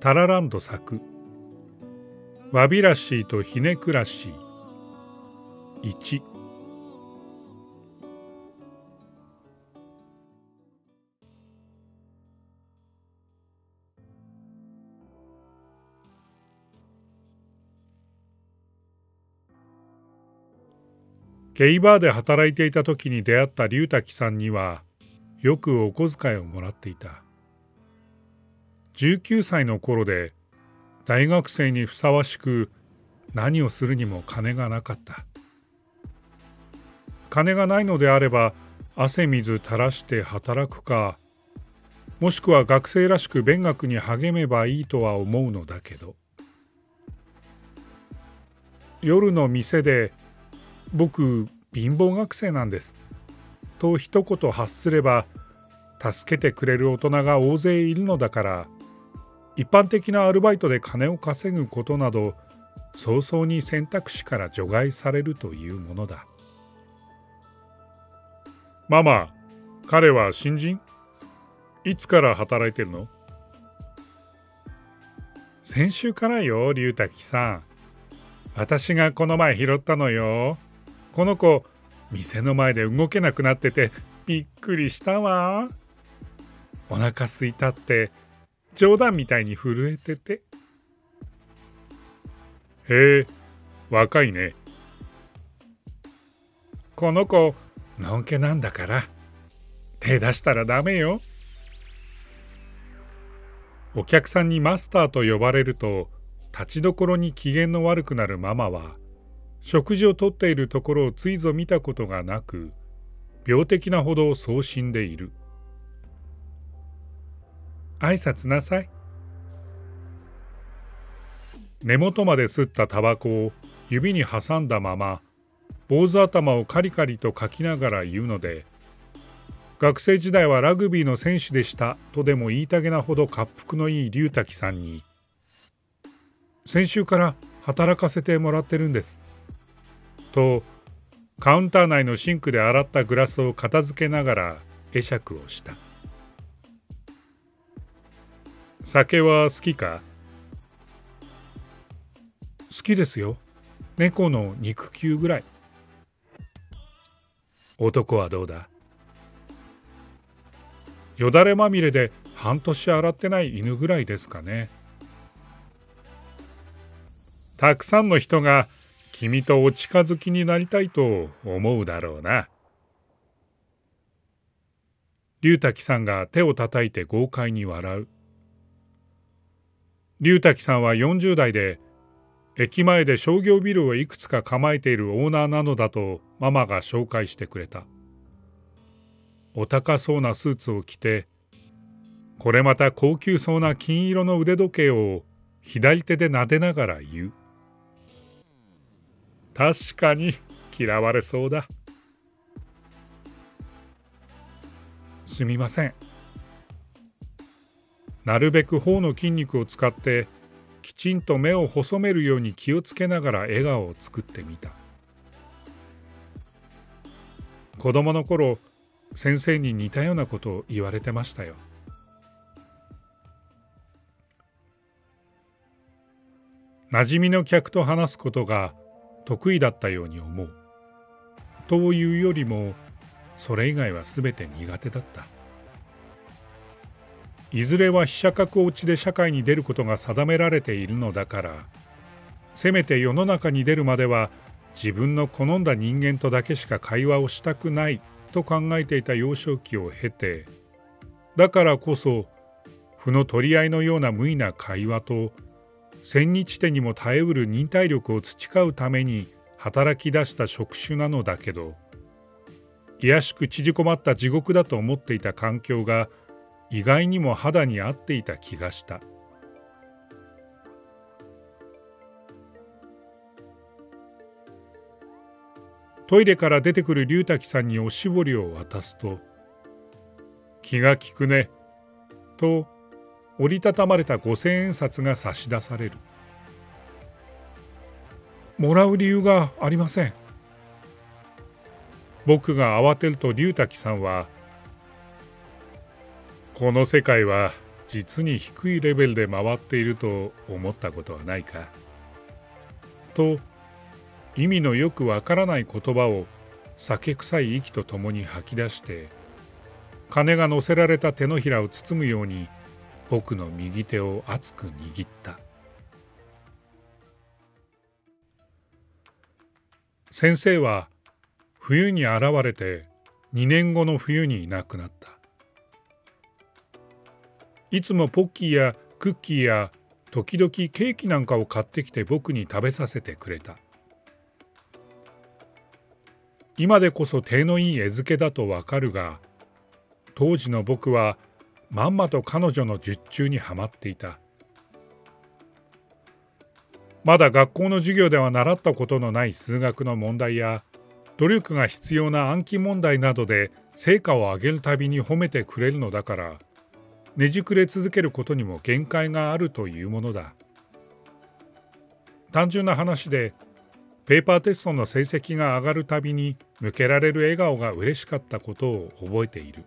タラランド作。ワビラシーとひねくらし1ゲイバーで働いていた時に出会った龍滝さんにはよくお小遣いをもらっていた。19歳の頃で大学生にふさわしく何をするにも金がなかった金がないのであれば汗水垂らして働くかもしくは学生らしく勉学に励めばいいとは思うのだけど夜の店で僕貧乏学生なんです。と一言発すれば助けてくれる大人が大勢いるのだから一般的なアルバイトで金を稼ぐことなど早々に選択肢から除外されるというものだ。ママ、彼は新人？いつから働いてるの？先週からよ、龍滝さん。私がこの前拾ったのよ。この子店の前で動けなくなっててびっくりしたわお腹すいたって冗談みたいに震えてて。へえ若いね。この子のんけなんだから。手出したらダメよ。お客さんにマスターと呼ばれると立ちどころに機嫌の悪くなるママは食事をとっているところをついぞ見たことがなく病的なほど送信でいる。挨拶なさい。根元まで吸ったタバコを指に挟んだまま坊主頭をカリカリとかきながら言うので学生時代はラグビーの選手でしたとでも言いたげなほど滑腹のいい龍滝さんに先週から働かせてもらってるんですとカウンター内のシンクで洗ったグラスを片付けながら会釈をした。酒は好きか？好きですよ。猫の肉球ぐらい。男はどうだ？よだれまみれで半年洗ってない犬ぐらいですかね。たくさんの人が君とお近づきになりたいと思うだろうな。龍滝さんが手を叩いて豪快に笑う。龍滝さんは40代で駅前で商業ビルをいくつか構えているオーナーなのだとママが紹介してくれた。お高そうなスーツを着てこれまた高級そうな金色の腕時計を左手で撫でながら言う。確かに嫌われそうだすみませんなるべく頬の筋肉を使ってきちんと目を細めるように気をつけながら笑顔を作ってみた子供の頃先生に似たようなことを言われてましたよ馴染みの客と話すことが得意だったように思う。というよりもそれ以外は全て苦手だった。いずれは飛車角落ちで社会に出ることが定められているのだから。せめて世の中に出るまでは自分の好んだ人間とだけしか会話をしたくないと考えていた幼少期を経てだからこそ負の取り合いのような無意な会話と千日手にも耐えうる忍耐力を培うために働き出した職種なのだけど卑しく縮こまった地獄だと思っていた環境が意外にも肌に合っていた気がした。トイレから出てくる龍滝さんにおしぼりを渡すと「気が利くね」と折りたたまれた五千円札が差し出される。もらう理由がありません。僕が慌てると龍滝さんはこの世界は実に低いレベルで回っていると思ったことはないか。と意味のよくわからない言葉を酒臭い息とともに吐き出して金が乗せられた手のひらを包むように僕の右手を熱く握った。先生は冬に現れて2年後の冬にいなくなった。いつもポッキーやクッキーや時々ケーキなんかを買ってきて僕に食べさせてくれた。今でこそ手のいい餌付けだとわかるが当時の僕はまんまと彼女の術中にはまっていた。まだ学校の授業では習ったことのない数学の問題や努力が必要な暗記問題などで成果を上げるたびに褒めてくれるのだからねじくれ続けることにも限界があるというものだ。単純な話でペーパーテストの成績が上がるたびに向けられる笑顔が嬉しかったことを覚えている。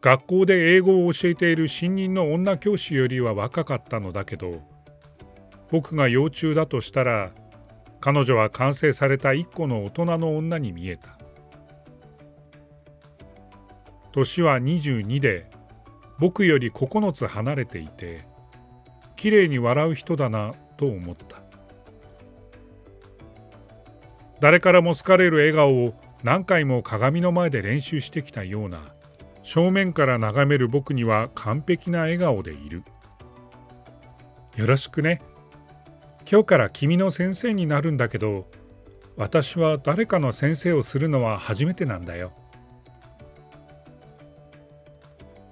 学校で英語を教えている新任の女教師よりは若かったのだけど僕が幼虫だとしたら彼女は完成された一個の大人の女に見えた。年は22で僕より9つ離れていてきれいに笑う人だなと思った。誰からも好かれる笑顔を何回も鏡の前で練習してきたような正面から眺める僕には完璧な笑顔でいる。よろしくね。今日から君の先生になるんだけど私は誰かの先生をするのは初めてなんだよ。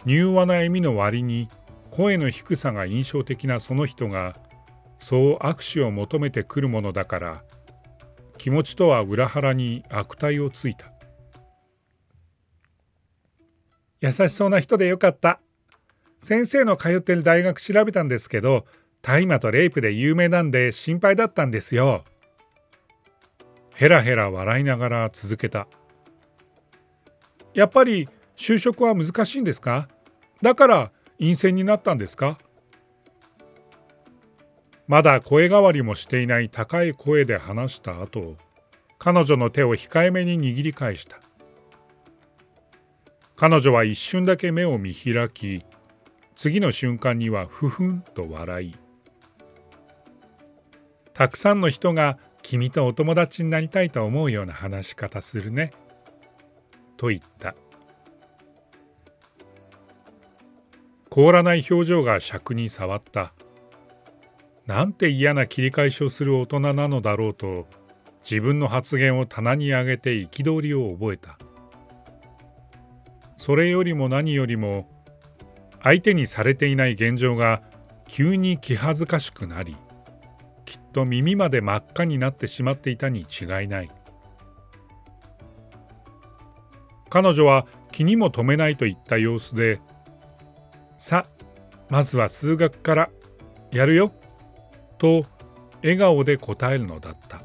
柔和な笑みの割に声の低さが印象的なその人がそう握手を求めてくるものだから気持ちとは裏腹に悪態をついた優しそうな人でよかった先生の通ってる大学調べたんですけど大麻とレイプで有名なんで心配だったんですよ。ヘラヘラ笑いながら続けた。やっぱり就職は難しいんですか？だから陰線になったんですか？まだ声変わりもしていない高い声で話した後、彼女の手を控えめに握り返した。彼女は一瞬だけ目を見開き、次の瞬間にはふふんと笑い、たくさんの人が君とお友達になりたいと思うような話し方するね。と言った。凍らない表情が尺に触った。なんて嫌な切り返しをする大人なのだろうと自分の発言を棚に上げて憤りを覚えた。それよりも何よりも相手にされていない現状が急に気恥ずかしくなりきっと耳まで真っ赤になってしまっていたに違いない彼女は気にも留めないといった様子で「さまずは数学からやるよ」と笑顔で答えるのだった。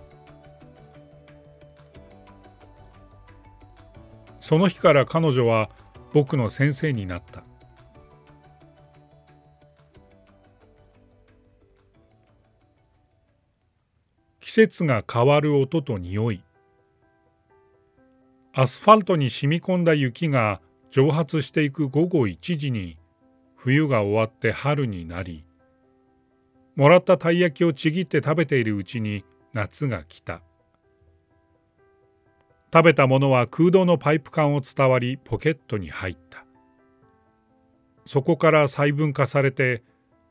その日から彼女は僕の先生になった。季節が変わる音と匂い。アスファルトに染み込んだ雪が蒸発していく午後1時に冬が終わって春になりもらったたい焼きをちぎって食べているうちに夏が来た。食べたものは空洞のパイプ管を伝わりポケットに入った。そこから細分化されて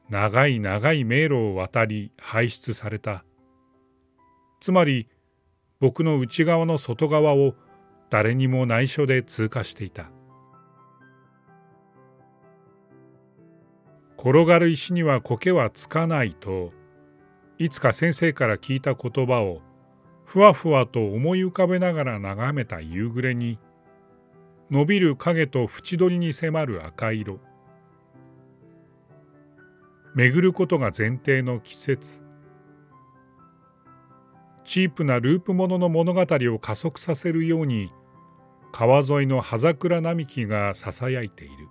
長い長い迷路を渡り排出された。つまり僕の内側の外側を誰にも内緒で通過していた。転がる石には苔はつかないといつか先生から聞いた言葉をふわふわと思い浮かべながら眺めた夕暮れに伸びる影と縁取りに迫る赤色。巡ることが前提の季節。チープなループものの物語を加速させるように川沿いの葉桜並木がささやいている。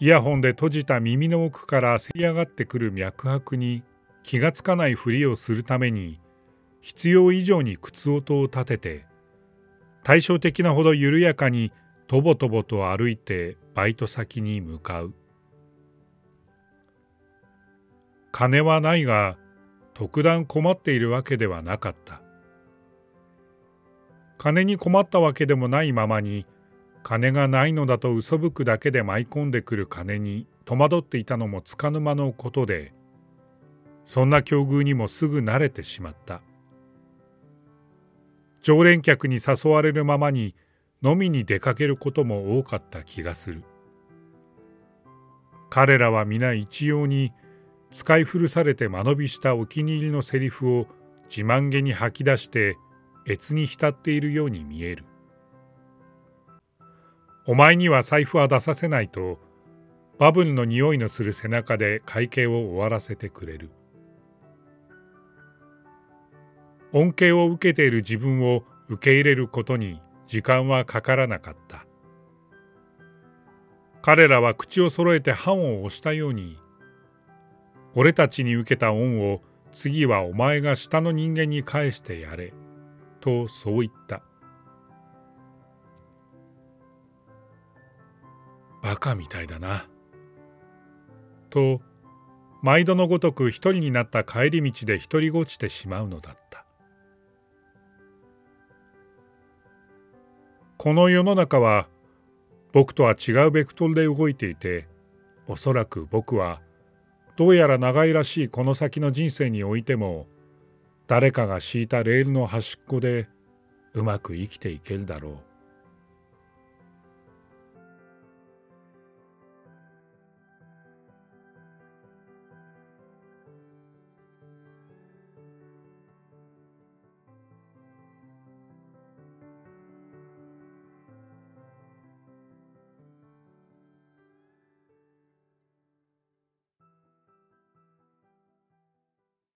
イヤホンで閉じた耳の奥からせり上がってくる脈拍に気がつかないふりをするために必要以上に靴音を立てて対照的なほど緩やかにとぼとぼと歩いてバイト先に向かう。金はないが特段困っているわけではなかった。金に困ったわけでもないままに金がないのだと嘘吹くだけで舞い込んでくる金に戸惑っていたのもつかの間のことでそんな境遇にもすぐ慣れてしまった。常連客に誘われるままに飲みに出かけることも多かった気がする。彼らは皆一様に使い古されて間延びしたお気に入りのセリフを自慢げに吐き出して悦に浸っているように見える。お前には財布は出させないとバブルの匂いのする背中で会計を終わらせてくれる。恩恵を受けている自分を受け入れることに時間はかからなかった。彼らは口を揃えて判を押したように俺たちに受けた恩を次はお前が下の人間に返してやれとそう言った。バカみたいだな。と毎度のごとく一人になった帰り道で独りごちてしまうのだった。この世の中は僕とは違うベクトルで動いていておそらく僕はどうやら長いらしいこの先の人生においても誰かが敷いたレールの端っこでうまく生きていけるだろう。